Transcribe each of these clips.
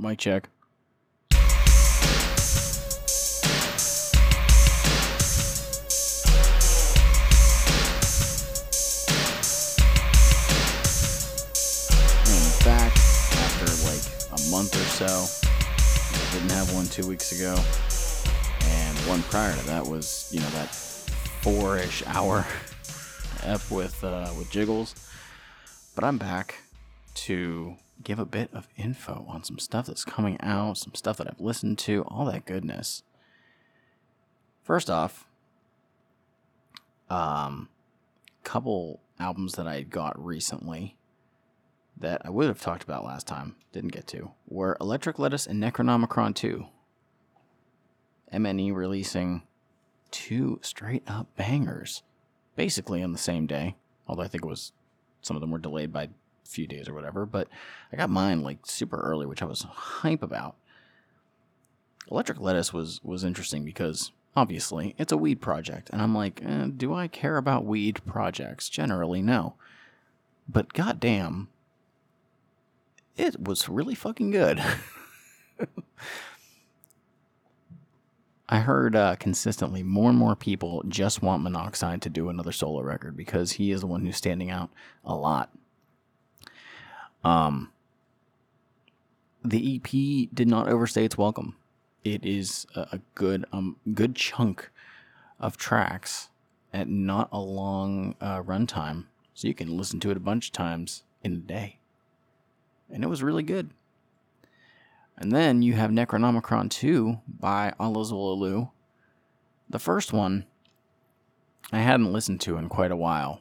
Mic check. After like a month or so. I didn't have one two weeks ago, and one prior to that was you know that four-ish hour ep with uh, with Jiggles. But I'm back to give a bit of info on some stuff that's coming out, some stuff that I've listened to, all that goodness. First off, um, couple albums that I got recently that I would have talked about last time, didn't get to, were Electric Lettuce and Necronomicon 2. MNE releasing two straight up bangers, basically on the same day. Although I think it was some of them were delayed by few days or whatever. But I got mine like super early, which I was hype about. Electric Lettuce was was interesting because obviously it's a weed project, and I'm like, eh, do I care about weed projects? Generally, no. But goddamn, it was really fucking good. I heard uh, consistently more and more people just want Monoxide to do another solo record because he is the one who's standing out a lot. Um, the EP did not overstay its welcome. It is a, good um good chunk of tracks at not a long uh, runtime, so you can listen to it a bunch of times in a day, and it was really good. And then you have Necronomicon 2 by Alla Xul Elu. The first one I hadn't listened to in quite a while.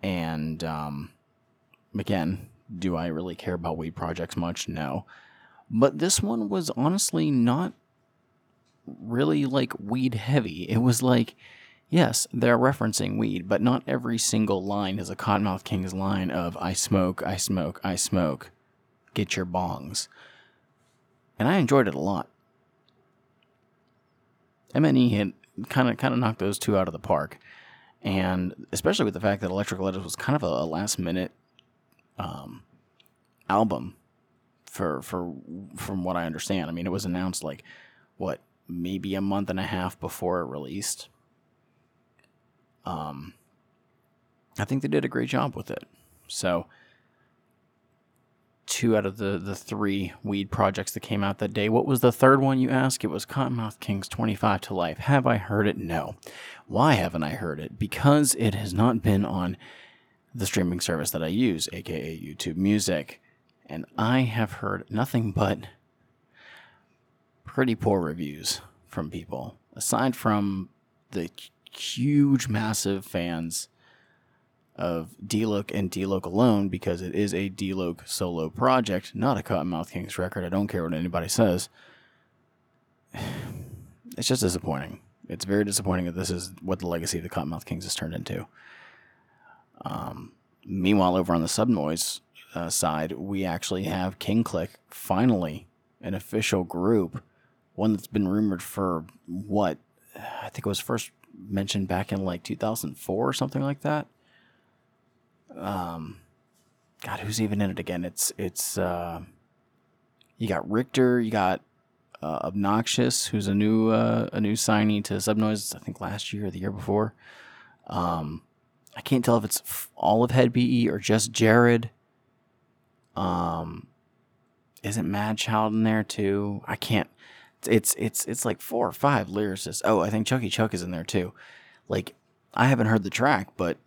And um, again, do I really care about weed projects much? No. But this one was honestly not really like weed heavy. It was like, yes, they're referencing weed, but not every single line is a Cottonmouth King's line of I smoke, I smoke, I smoke. Get your bongs and I enjoyed it a lot. MNE had kind of kind of knocked those two out of the park, and especially with the fact that Electric Lettuce was kind of a last minute um, album for for from what I understand. I mean, it was announced like what maybe a month and a half before it released. Um, I think they did a great job with it. So two out of the, the three weed projects that came out that day. What was the third one you ask? It was Cottonmouth King's 25 to Life. Have I heard it? No. Why haven't I heard it? Because it has not been on the streaming service that I use, aka YouTube Music. And I have heard nothing but pretty poor reviews from people. Aside from the huge, massive fans of D-Loc and D-Loc alone because it is a D-Loc solo project, not a Cottonmouth Kings record. I don't care what anybody says. It's just disappointing. It's very disappointing that this is what the legacy of the Cottonmouth Kings has turned into. Um, meanwhile, over on the Subnoise uh, side, we actually have King Click finally an official group, one that's been rumored for what I think it was first mentioned back in like 2004 or something like that um, God, who's even in it again? It's it's uh, you got Richter, you got uh, Obnoxious, who's a new uh, a new signee to Subnoise, I think last year or the year before. Um, I can't tell if it's all of Hed PE or just Jared. Um, isn't Madchild in there too? I can't. It's it's it's like four or five lyricists. Oh, I think Chucky Chuck is in there too. Like I haven't heard the track, but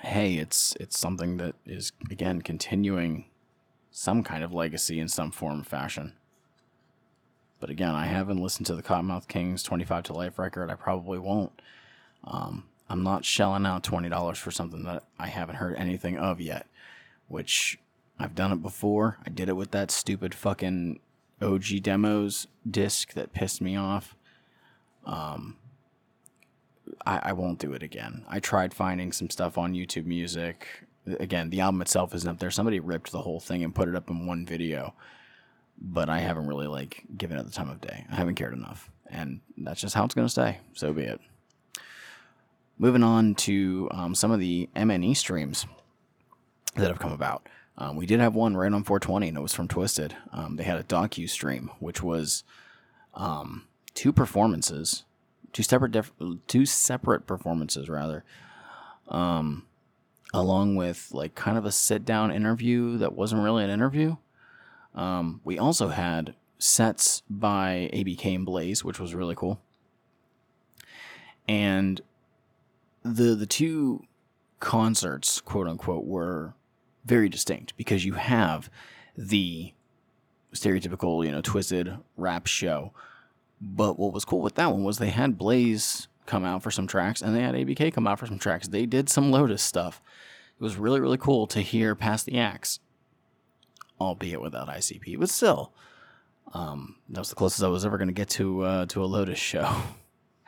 hey, it's it's something that is again continuing some kind of legacy in some form or fashion. But again, I haven't listened to the Cottonmouth Kings 25 to Life record. I probably won't. Um, I'm not shelling out $20 for something that I haven't heard anything of yet, which I've done it before. I did it with that stupid fucking OG demos disc that pissed me off. Um, I, I won't do it again. I tried finding some stuff on YouTube Music. Again, the album itself isn't up there. Somebody ripped the whole thing and put it up in one video, but I haven't really like given it the time of day. I haven't cared enough, and that's just how it's gonna stay. So be it. Moving on to um, some of the MNE streams that have come about. Um, we did have one right on 420, and it was from Twiztid. Um, they had a docu stream, which was um, two performances, two separate def- two separate performances rather, um, along with like kind of a sit down interview that wasn't really an interview. Um, we also had sets by ABK and Blaze, which was really cool, and the the two concerts, quote unquote, were very distinct because you have the stereotypical, you know, Twiztid rap show. But what was cool with that one was they had Blaze come out for some tracks and they had ABK come out for some tracks. They did some Lotus stuff. It was really, really cool to hear past the axe, albeit without ICP, but still. Um, that was the closest I was ever going to get to uh, to a Lotus show.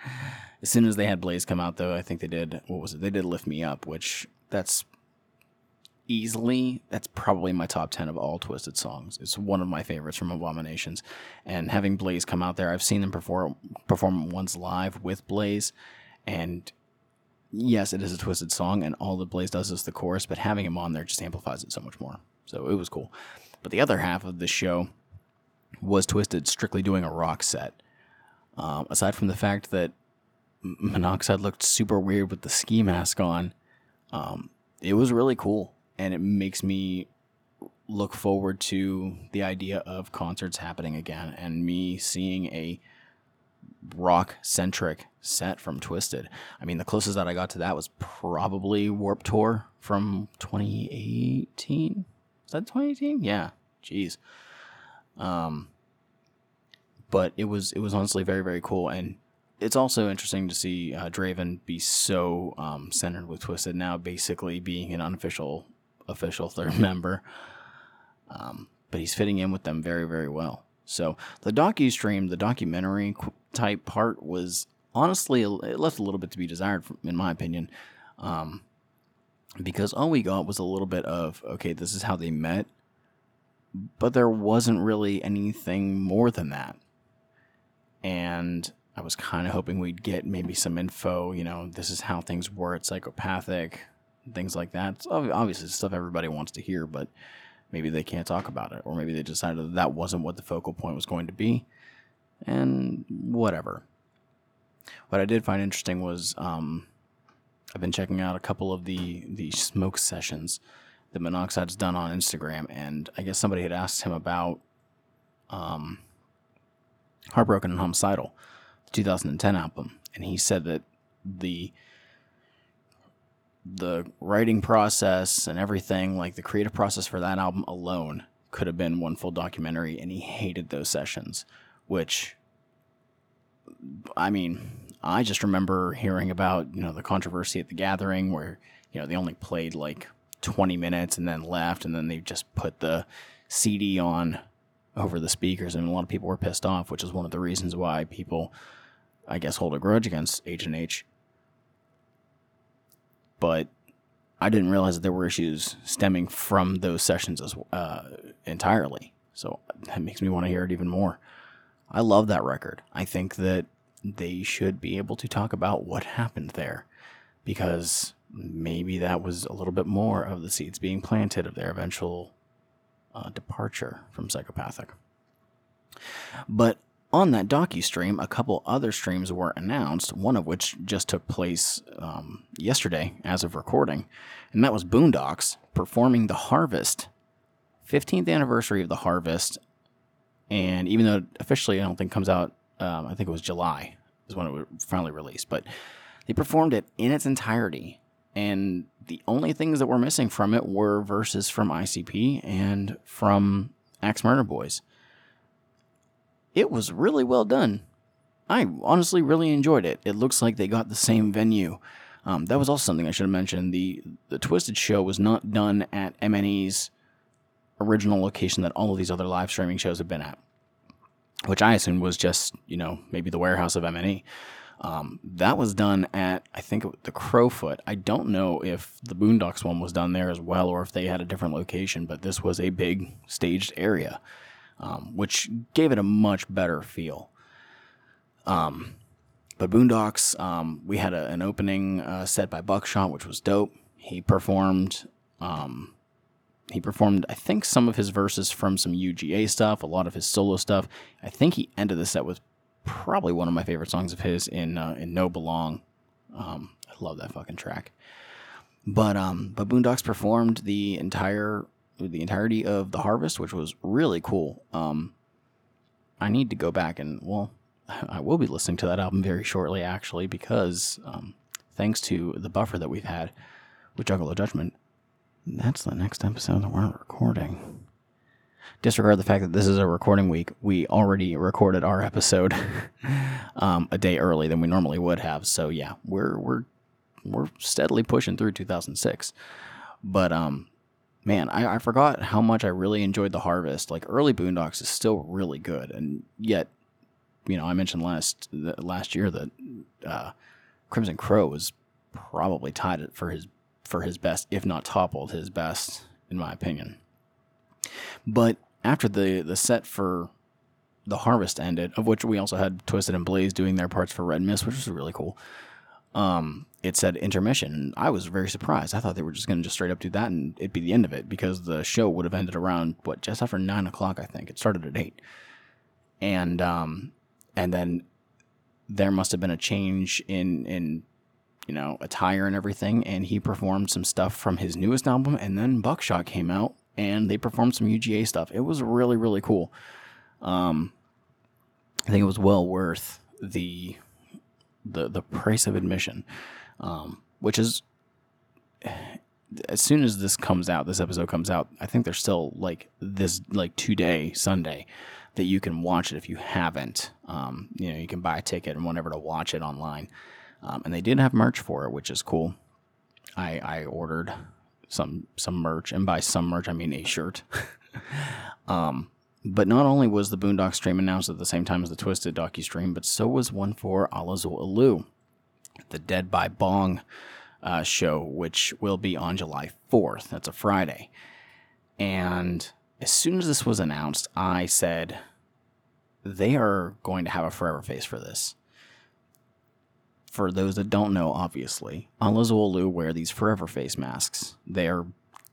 as soon as they had Blaze come out, though, I think they did. What was it? They did Lift Me Up, which that's easily that's probably my top 10 of all Twiztid songs. It's one of my favorites from Abominationz. And having blaze come out there i've seen them perform perform once live with blaze. And yes it is a Twiztid song and all that blaze does is the chorus but having him on there just amplifies it so much more. So it was cool. But the other half of the show was Twiztid strictly doing a rock set. Um, aside from the fact that monoxide looked super weird with the ski mask on um, it was really cool and it makes me look forward to the idea of concerts happening again and me seeing a rock centric set from Twiztid. I mean, the closest that I got to that was probably Warp Tour from 2018. Is that 2018? Yeah. Jeez. Um, but it was it was honestly very very cool and it's also interesting to see uh, Draven be so um, centered with Twiztid now, basically being an unofficial official third member. Um, but he's fitting in with them very, very well. So the docu stream, the documentary type part was honestly it left a little bit to be desired, in my opinion, um, because all we got was a little bit of okay, this is how they met, but there wasn't really anything more than that. And I was kind of hoping we'd get maybe some info. You know, this is how things were at psychopathic things like that. It's obviously stuff everybody wants to hear, but maybe they can't talk about it, or maybe they decided that, that wasn't what the focal point was going to be, and whatever. What I did find interesting was um, I've been checking out a couple of the the smoke sessions that Monoxide's done on Instagram, and I guess somebody had asked him about um, Heartbroken and Homicidal, 2010 album, and he said that the the writing process and everything, like the creative process for that album alone, could have been one full documentary, and he hated those sessions. Which, I mean, I just remember hearing about you know the controversy at the Gathering, where you know they only played like 20 minutes and then left, and then they just put the CD on over the speakers, and a lot of people were pissed off, which is one of the reasons why people, I guess, hold a grudge against H and H but I didn't realize that there were issues stemming from those sessions as uh, entirely. So that makes me want to hear it even more. I love that record. I think that they should be able to talk about what happened there because maybe that was a little bit more of the seeds being planted of their eventual uh, departure from psychopathic. But on that docu stream, a couple other streams were announced, one of which just took place um, yesterday as of recording, and that was Boondox performing The Harvest, 15th anniversary of The Harvest. And even though officially I don't think comes out, um, I think it was July is when it was finally released, but they performed it in its entirety. And the only things that were missing from it were verses from ICP and from Axe Murder Boys it was really well done. I honestly really enjoyed it. It looks like they got the same venue. Um, that was also something I should have mentioned. The the Twiztid show was not done at MNE's original location that all of these other live streaming shows have been at, which I assumed was just you know maybe the warehouse of MNE. Um, that was done at I think the Crofoot. I don't know if the Boondox one was done there as well, or if they had a different location. But this was a big staged area um, which gave it a much better feel. Um, but Boondox, um, we had a, an opening uh, set by Bukshot, which was dope. He performed um, he performed, I think, some of his verses from some UGA stuff, a lot of his solo stuff. I think he ended the set with probably one of my favorite songs of his in uh, in No Belong. Um, I love that fucking track. But um, but Boondox performed the entire the entirety of the Harvest, which was really cool. Um, I need to go back and well, I will be listening to that album very shortly, actually, because um, thanks to the buffer that we've had with Juggalo Judgment, that's the next episode that we're recording. Disregard the fact that this is a recording week. We already recorded our episode um, a day early than we normally would have. So yeah, we're we're we're steadily pushing through 2006. But um, man, I, I forgot how much I really enjoyed the Harvest. Like early Boondox is still really good, and yet, you know, I mentioned last last year that uh, Crimson Crow was probably tied for his for his best, if not toppled his best, in my opinion. But after the the set for the Harvest ended, of which we also had Twiztid and Blaze doing their parts for Red Mist, which was really cool. Um, it said intermission, I was very surprised. I thought they were just going to just straight up do that, and it'd be the end of it because the show would have ended around what just after nine o'clock. I think it started at eight, and um, and then there must have been a change in in you know, attire and everything. And he performed some stuff from his newest album. And then Bukshot came out and they performed some UGA stuff. It was really, really cool. Um, I think it was well worth the the the price of admission, um, which is as soon as this comes out, this episode comes out. I think there's still like this like today Sunday that you can watch it if you haven't. Um, you know, you can buy a ticket and whatever to watch it online. Um, and they did have merch for it, which is cool. I, I ordered some some merch, and by some merch I mean a shirt. um, but not only was the Boondock stream announced at the same time as the Twiztid docu stream, but so was one for Alla Xul Elu, the Dead by Bong uh, show, which will be on July 4th. That's a Friday. And as soon as this was announced, I said, they are going to have a forever face for this for those that don't know, obviously, Alla Xul Elu wear these forever face masks. They are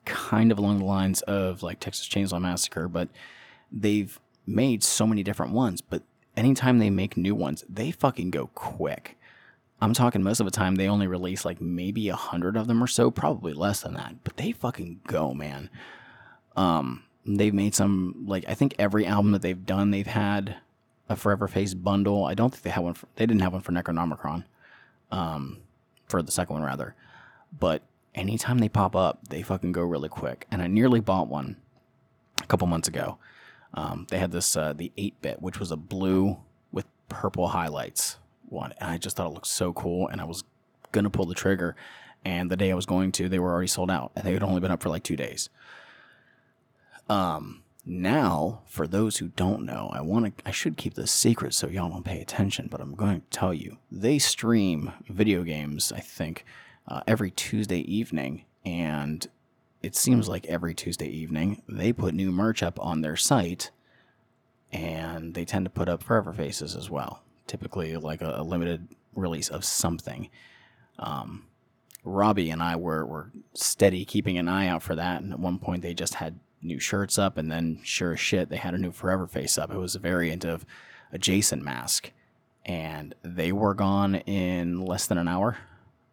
kind of along the lines of like Texas Chainsaw Massacre, but they've made so many different ones. But anytime they make new ones, they fucking go quick. I'm talking most of the time they only release like maybe a hundred of them or so, probably less than that. But they fucking go, man. Um, they've made some like I think every album that they've done, they've had a Forever Face bundle. I don't think they had one. For, they didn't have one for Necronomicon um, for the second one rather. But anytime they pop up, they fucking go really quick. And I nearly bought one a couple months ago. Um, they had this uh, the eight bit, which was a blue with purple highlights one, and I just thought it looked so cool. And I was gonna pull the trigger, and the day I was going to, they were already sold out, and they had only been up for like two days. Um, now, for those who don't know, I want to I should keep this secret so y'all don't pay attention, but I'm going to tell you. They stream video games, I think, uh, every Tuesday evening and it seems like every Tuesday evening they put new merch up on their site and they tend to put up forever faces as well. Typically like a, a limited release of something. Um, Robbie and I were, were steady keeping an eye out for that. And at one point, they just had new shirts up, and then sure as shit, they had a new Forever face up. It was a variant of a Jason mask, and they were gone in less than an hour,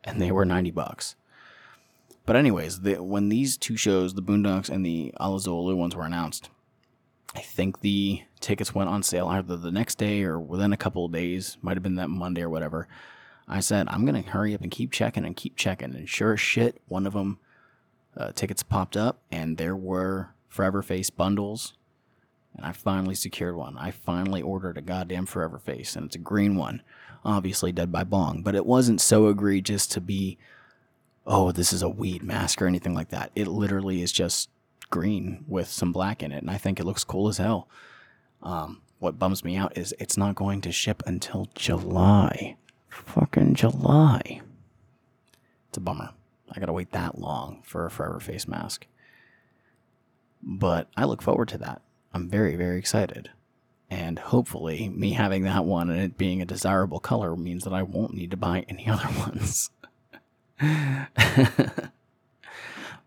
and they were ninety bucks. But anyways, the, when these two shows, the Boondox and the Alla Xul Elu ones, were announced, I think the tickets went on sale either the next day or within a couple of days. Might have been that Monday or whatever. I said I'm gonna hurry up and keep checking and keep checking, and sure as shit, one of them uh, tickets popped up, and there were Forever Face bundles, and I finally secured one. I finally ordered a goddamn Forever Face, and it's a green one, obviously Dead by Bong, but it wasn't so egregious to be, oh, this is a weed mask or anything like that. It literally is just green with some black in it, and I think it looks cool as hell. Um, what bums me out is it's not going to ship until July. Fucking July. It's a bummer. I gotta wait that long for a Forever Face mask. But I look forward to that. I'm very, very excited. And hopefully, me having that one and it being a desirable color means that I won't need to buy any other ones.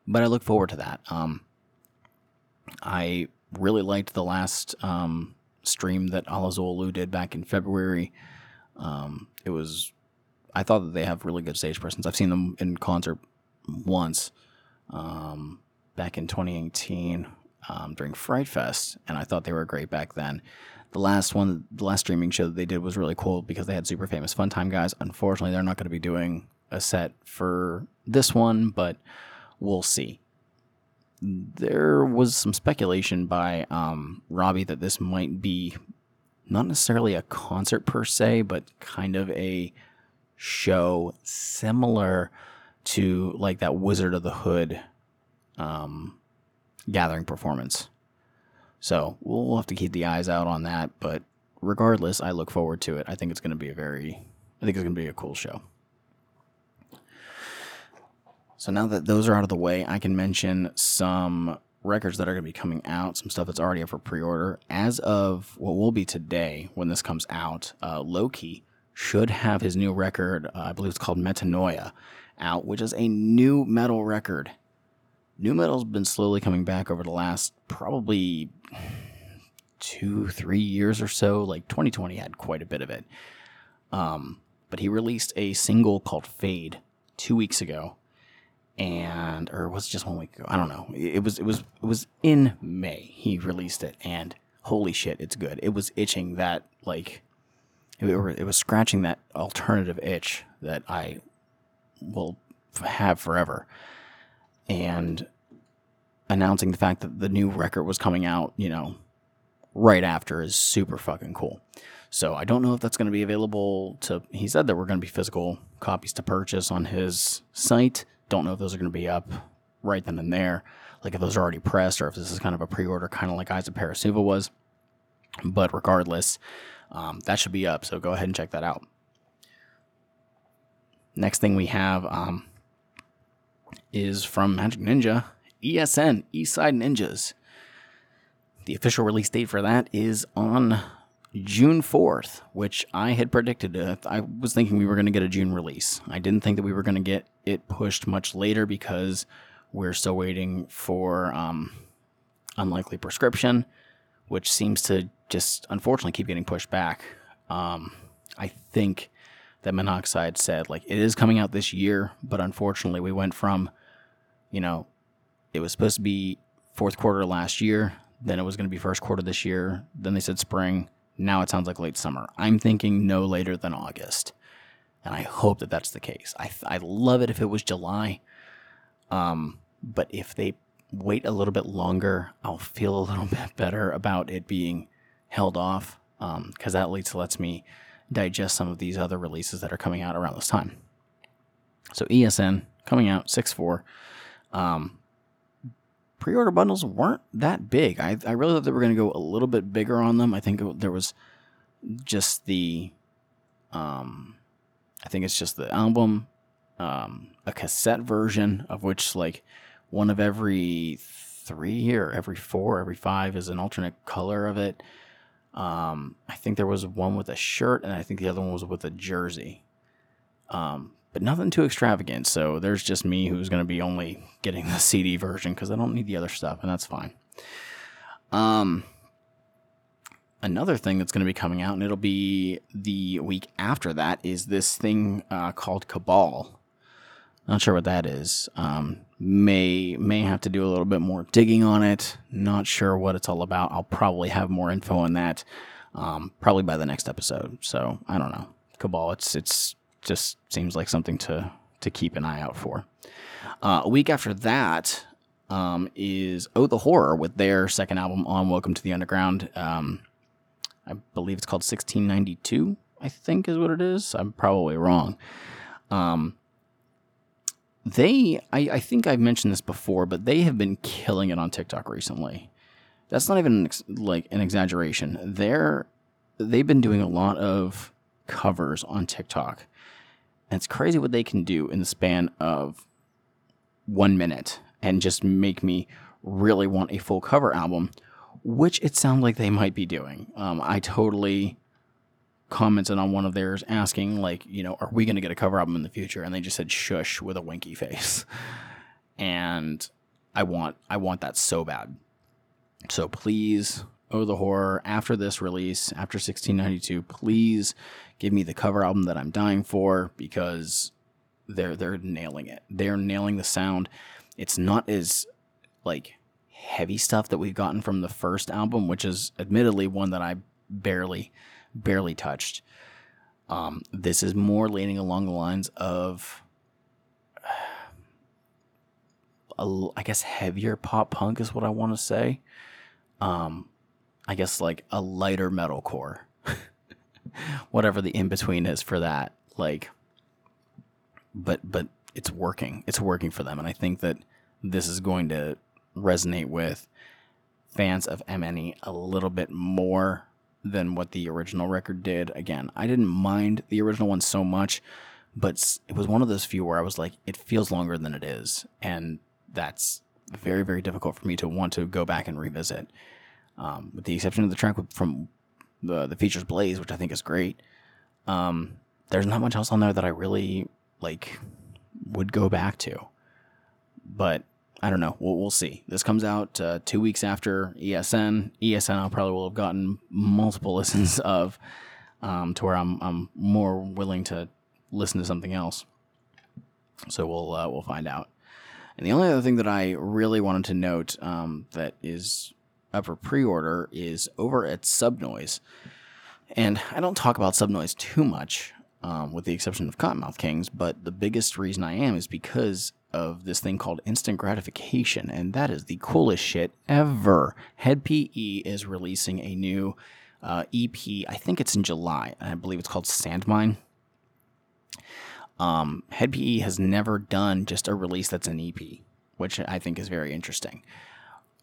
but I look forward to that. Um, I really liked the last um, stream that Alla Xul Elu did back in February. Um, it was, I thought that they have really good stage presence. I've seen them in concert once um, back in 2018 um, during Fright Fest, and I thought they were great back then. The last one, the last streaming show that they did was really cool because they had super famous fun time guys. Unfortunately, they're not going to be doing a set for this one, but we'll see. There was some speculation by um, Robbie that this might be not necessarily a concert per se, but kind of a show similar to like that Wizard of the Hood um, gathering performance. So we'll have to keep the eyes out on that. But regardless, I look forward to it. I think it's going to be a very, I think it's going to be a cool show. So now that those are out of the way, I can mention some records that are going to be coming out, some stuff that's already up for pre-order. As of what will be today, when this comes out, uh, Loki should have his new record. Uh, I believe it's called Metanoia out, which is a new metal record. New metal's been slowly coming back over the last probably two, three years or so. Like 2020 had quite a bit of it. Um, but he released a single called Fade two weeks ago and or was it just one week ago? I don't know. It was it was it was in May he released it, and holy shit, it's good. It was itching that like it, it was scratching that alternative itch that I will have forever, and announcing the fact that the new record was coming out, you know, right after is super fucking cool. So I don't know if that's going to be available to. He said there were going to be physical copies to purchase on his site don't know if those are going to be up right then and there, like if those are already pressed or if this is kind of a pre-order, kind of like Eyes of Parasuva was. But regardless, um, that should be up. So go ahead and check that out. Next thing we have um, is from Majik Ninja, ESN, Eastside Ninjas. The official release date for that is on June 4th, which I had predicted. I was thinking we were going to get a June release. I didn't think that we were going to get it pushed much later because we're still waiting for um, Unlikely Prescription, which seems to just unfortunately keep getting pushed back. Um, I think that Monoxide said, like, it is coming out this year, but unfortunately, we went from, you know, it was supposed to be fourth quarter last year, then it was going to be first quarter this year, then they said spring now it sounds like late summer. I'm thinking no later than August. And I hope that that's the case. I, I love it if it was July. Um, but if they wait a little bit longer, I'll feel a little bit better about it being held off because um, that at least lets me digest some of these other releases that are coming out around this time. So ESN coming out 6 4. Um, pre-order bundles weren't that big. I, I really thought they were going to go a little bit bigger on them. I think it, there was just the, um, I think it's just the album, um, a cassette version of which like one of every three or every four, every five is an alternate color of it. Um, I think there was one with a shirt, and I think the other one was with a jersey. Um, but nothing too extravagant. So there's just me who's going to be only getting the CD version because I don't need the other stuff, and that's fine. Um, another thing that's going to be coming out, and it'll be the week after that, is this thing uh, called Cabal. Not sure what that is. Um, may may have to do a little bit more digging on it. Not sure what it's all about. I'll probably have more info on that, um, probably by the next episode. So I don't know. Cabal. It's it's just seems like something to to keep an eye out for. Uh, a week after that um, is Oh the Horror with their second album on Welcome to the Underground. Um, I believe it's called 1692. I think is what it is. I'm probably wrong. Um, they, I, I think I've mentioned this before, but they have been killing it on TikTok recently. That's not even like an exaggeration. They're they've been doing a lot of covers on TikTok and it's crazy what they can do in the span of one minute and just make me really want a full cover album, which it sounds like they might be doing. Um, I totally commented on one of theirs asking, like, you know, are we going to get a cover album in the future? And they just said shush with a winky face. And I want, I want that so bad. So please, The Horror, after this release, after 1692, please give me the cover album that I'm dying for because they're they're nailing it. They're nailing the sound. It's not as like heavy stuff that we've gotten from the first album, which is admittedly one that I barely barely touched. Um, this is more leaning along the lines of I guess heavier pop punk is what I want to say. Um, I guess like a lighter metalcore, whatever the in between is for that. Like, but but it's working. It's working for them, and I think that this is going to resonate with fans of MNE a little bit more than what the original record did. Again, I didn't mind the original one so much, but it was one of those few where I was like, it feels longer than it is, and that's very very difficult for me to want to go back and revisit. Um, with the exception of the track from the the features Blaze, which I think is great. Um, there's not much else on there that I really like would go back to. But I don't know. We'll, we'll see. This comes out uh, two weeks after ESN. ESN I probably will have gotten multiple listens of, um, to where I'm I'm more willing to listen to something else. So we'll uh, we'll find out. And the only other thing that I really wanted to note um, that is up for pre-order is over at Subnoise. And I don't talk about Subnoise too much, um, with the exception of Cottonmouth Kings, but the biggest reason I am is because of this thing called instant gratification, and that is the coolest shit ever. Hed PE is releasing a new uh, EP. I think it's in July. I believe it's called Sandmine. Um, Hed PE has never done just a release that's an EP, which I think is very interesting.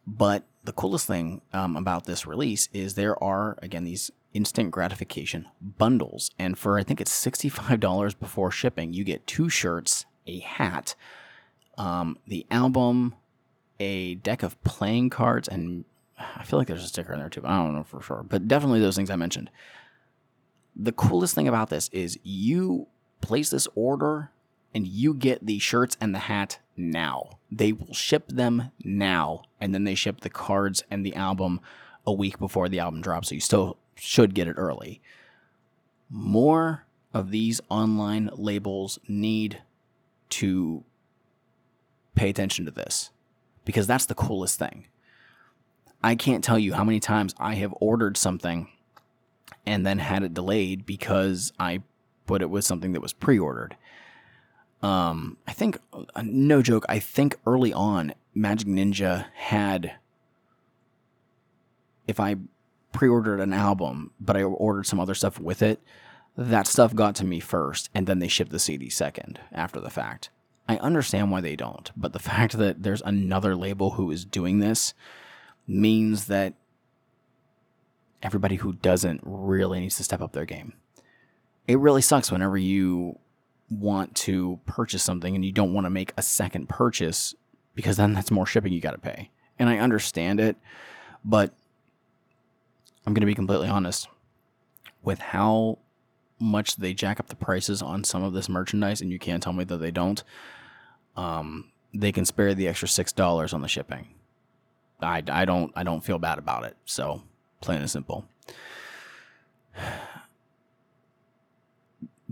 But the coolest thing um, about this release is there are again these instant gratification bundles, and for I think it's sixty five dollars before shipping, you get two shirts, a hat, um, the album, a deck of playing cards, and I feel like there's a sticker in there too. I don't know for sure, but definitely those things I mentioned. The coolest thing about this is you place this order and you get the shirts and the hat now. They will ship them now, and then they ship the cards and the album a week before the album drops, so you still should get it early. More of these online labels need to pay attention to this because that's the coolest thing. I can't tell you how many times I have ordered something and then had it delayed because I put it with something that was pre ordered. Um, I think, uh, no joke, I think early on, Majik Ninja had, if I pre ordered an album, but I ordered some other stuff with it, that stuff got to me first, and then they shipped the CD second after the fact. I understand why they don't, but the fact that there's another label who is doing this means that everybody who doesn't really needs to step up their game. It really sucks whenever you want to purchase something and you don't want to make a second purchase because then that's more shipping you got to pay. And I understand it, but I'm going to be completely honest with how much they jack up the prices on some of this merchandise, and you can't tell me that they don't. Um, they can spare the extra six dollars on the shipping. I, I don't I don't feel bad about it. So plain and simple.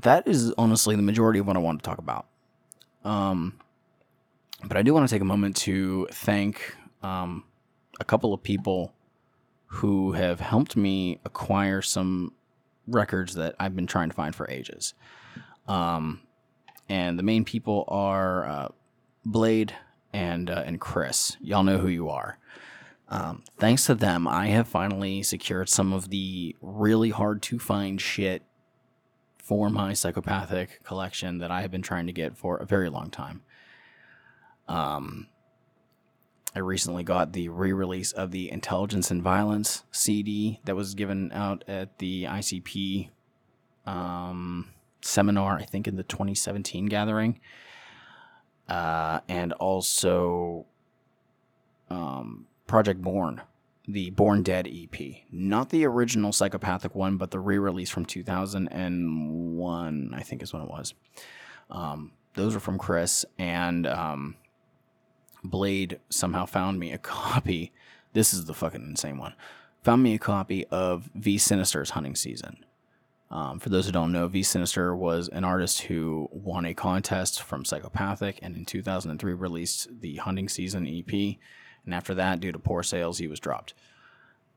That is honestly the majority of what I want to talk about. Um, but I do want to take a moment to thank um, a couple of people who have helped me acquire some records that I've been trying to find for ages. Um, and the main people are uh, Blade and uh, and Chris. Y'all know who you are. Um, thanks to them, I have finally secured some of the really hard to find shit for my psychopathic collection that I have been trying to get for a very long time. Um, I recently got the re release of the Intelligence and Violence CD that was given out at the ICP um, seminar, I think in the 2017 gathering. Uh, and also um, Project Born the Born Dead EP. Not the original psychopathic one, but the re release from 2001, I think is when it was. Um, those were from Chris, and um, Blade somehow found me a copy This is the fucking insane one. Found me a copy of V Sinister's Hunting Season. Um, for those who don't know, V Sinister was an artist who won a contest from Psychopathic and in 2003 released the Hunting Season EP. And after that, due to poor sales, he was dropped.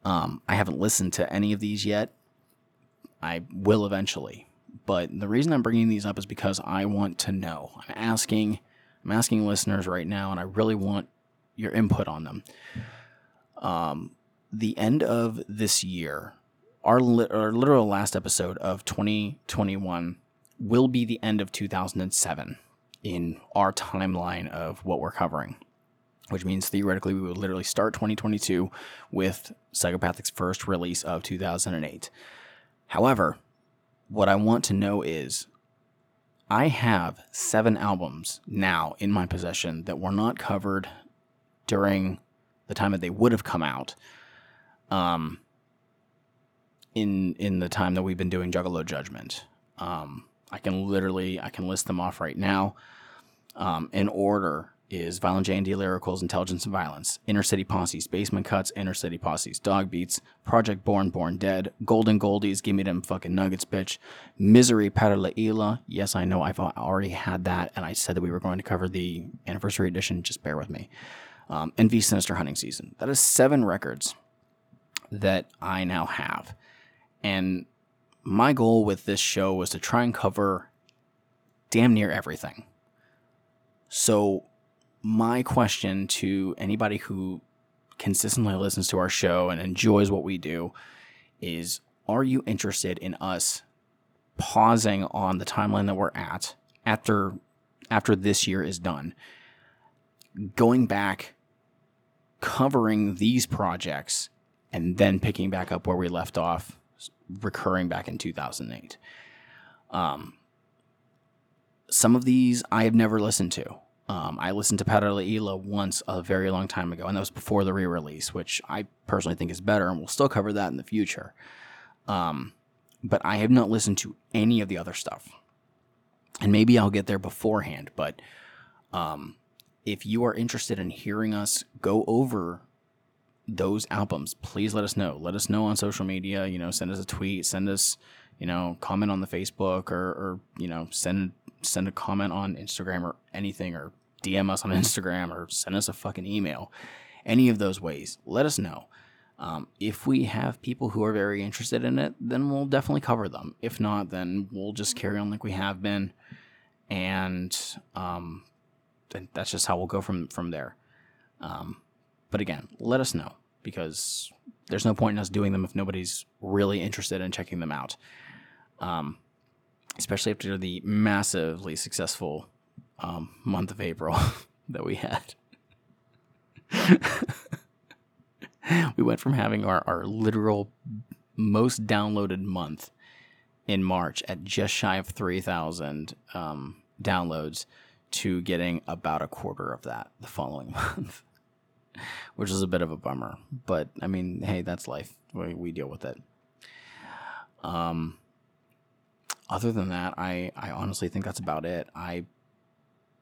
Um, I haven't listened to any of these yet. I will eventually. But the reason I'm bringing these up is because I want to know. I'm asking, I'm asking listeners right now, and I really want your input on them. Um, the end of this year, our, li- our literal last episode of 2021 will be the end of 2007 in our timeline of what we're covering, which means theoretically we would literally start 2022 with Psychopathic's first release of 2008. However, what I want to know is I have seven albums now in my possession that were not covered during the time that they would have come out. Um, in in the time that we've been doing Juggalo Judgment. Um, I can literally I can list them off right now. Um, in order is Violent J and D Lyricals, Intelligence and Violence, Inner City Posses, Basement Cuts, Inner City Posses, Dog Beats, Project Born, Born Dead, Golden Goldies, Give Me Them Fucking Nuggets, Bitch, Misery, Para La Isla. Yes, I know I've already had that, and I said that we were going to cover the anniversary edition. Just bear with me. Um, and V Sinister Hunting Season. That is seven records that I now have. And my goal with this show was to try and cover damn near everything. So, my question to anybody who consistently listens to our show and enjoys what we do is Are you interested in us pausing on the timeline that we're at after after this year is done? Going back, covering these projects, and then picking back up where we left off recurring back in 2008. Um, some of these I have never listened to. Um, I listened to Para La Isla once a very long time ago, and that was before the re release, which I personally think is better, and we'll still cover that in the future. Um, but I have not listened to any of the other stuff. And maybe I'll get there beforehand, but um, if you are interested in hearing us go over those albums, please let us know. Let us know on social media. You know, send us a tweet, send us, you know, comment on the Facebook, or, or you know, send send a comment on Instagram or anything, or DM us on Instagram, or send us a fucking email. Any of those ways, let us know. Um, if we have people who are very interested in it, then we'll definitely cover them. If not, then we'll just carry on like we have been, and um, that's just how we'll go from from there. Um, but again, let us know because there's no point in us doing them if nobody's really interested in checking them out. Um, especially after the massively successful um, month of April that we had. we went from having our, our literal most downloaded month in March at just shy of 3,000 um, downloads to getting about a quarter of that the following month which is a bit of a bummer. But I mean, hey, that's life. We, we deal with it. Um, other than that, I, I honestly think that's about it. I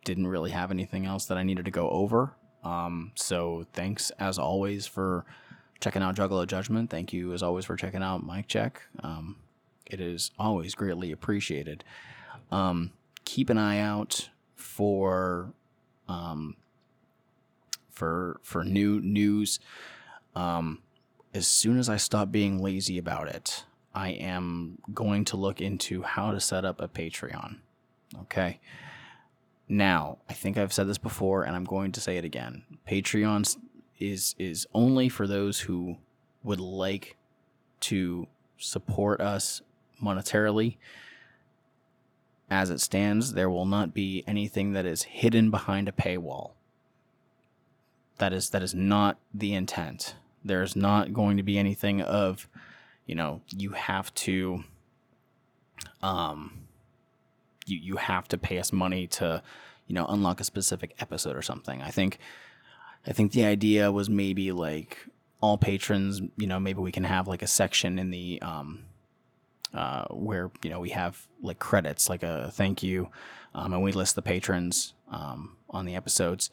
didn't really have anything else that I needed to go over. Um, so thanks as always for checking out Juggalo Judgment. Thank you as always for checking out Mic Check. Um, it is always greatly appreciated. Um, keep an eye out for um, for for new news. Um, as soon as I stop being lazy about it, I am going to look into how to set up a Patreon. Okay. Now, I think I've said this before and I'm going to say it again. Patreon is is only for those who would like to support us monetarily. As it stands, there will not be anything that is hidden behind a paywall. That is that is not the intent. There's not going to be anything of, you know, you have to um you you have to pay us money to, you know, unlock a specific episode or something. I think I think the idea was maybe like all patrons, you know, maybe we can have like a section in the um uh, where you know we have like credits, like a thank you, um, and we list the patrons um, on the episodes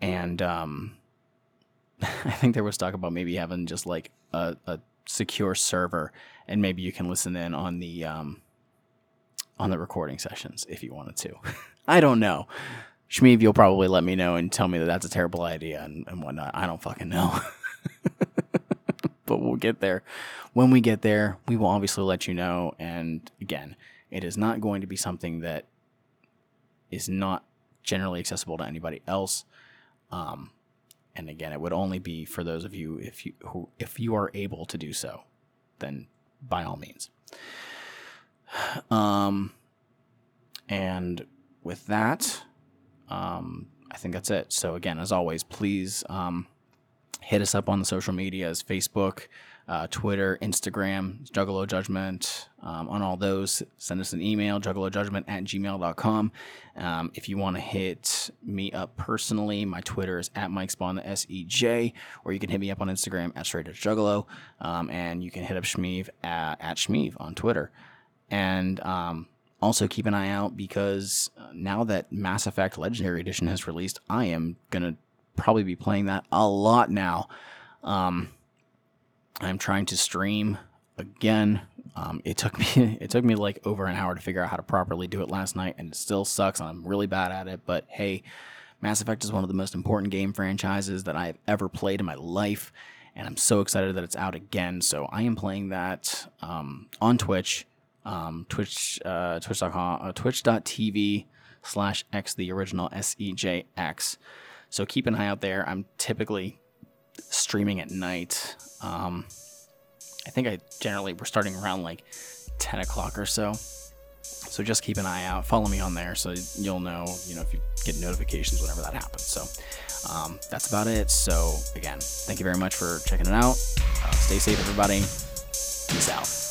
and um, I think there was talk about maybe having just like a, a secure server, and maybe you can listen in on the um, on the recording sessions if you wanted to. I don't know. Shmeev, you'll probably let me know and tell me that that's a terrible idea and, and whatnot. I don't fucking know. but we'll get there. When we get there, we will obviously let you know. And again, it is not going to be something that is not generally accessible to anybody else. Um, and again, it would only be for those of you if you who if you are able to do so, then by all means. Um, and with that, um, I think that's it. So again, as always, please um, hit us up on the social medias: Facebook, uh, Twitter, Instagram, Juggalo Judgment. Um, on all those, send us an email, juggalojudgment at gmail.com. Um, if you want to hit me up personally, my Twitter is at Mike Spawn, the S E J, or you can hit me up on Instagram at Straight Juggalo, um, and you can hit up Shmeev at, at Shmeev on Twitter. And um, also keep an eye out because uh, now that Mass Effect Legendary Edition has released, I am going to probably be playing that a lot now. Um, I'm trying to stream again. Um, it took me it took me like over an hour to figure out how to properly do it last night, and it still sucks. I'm really bad at it, but hey, Mass Effect is one of the most important game franchises that I've ever played in my life, and I'm so excited that it's out again. So I am playing that um, on Twitch, um, Twitch, uh, Twitch.com, uh, Twitch.tv slash X the original S E J X. So keep an eye out there. I'm typically streaming at night. Um, I think I generally we're starting around like 10 o'clock or so. So just keep an eye out. Follow me on there so you'll know, you know, if you get notifications whenever that happens. So um, that's about it. So again, thank you very much for checking it out. Uh, stay safe, everybody. Peace out.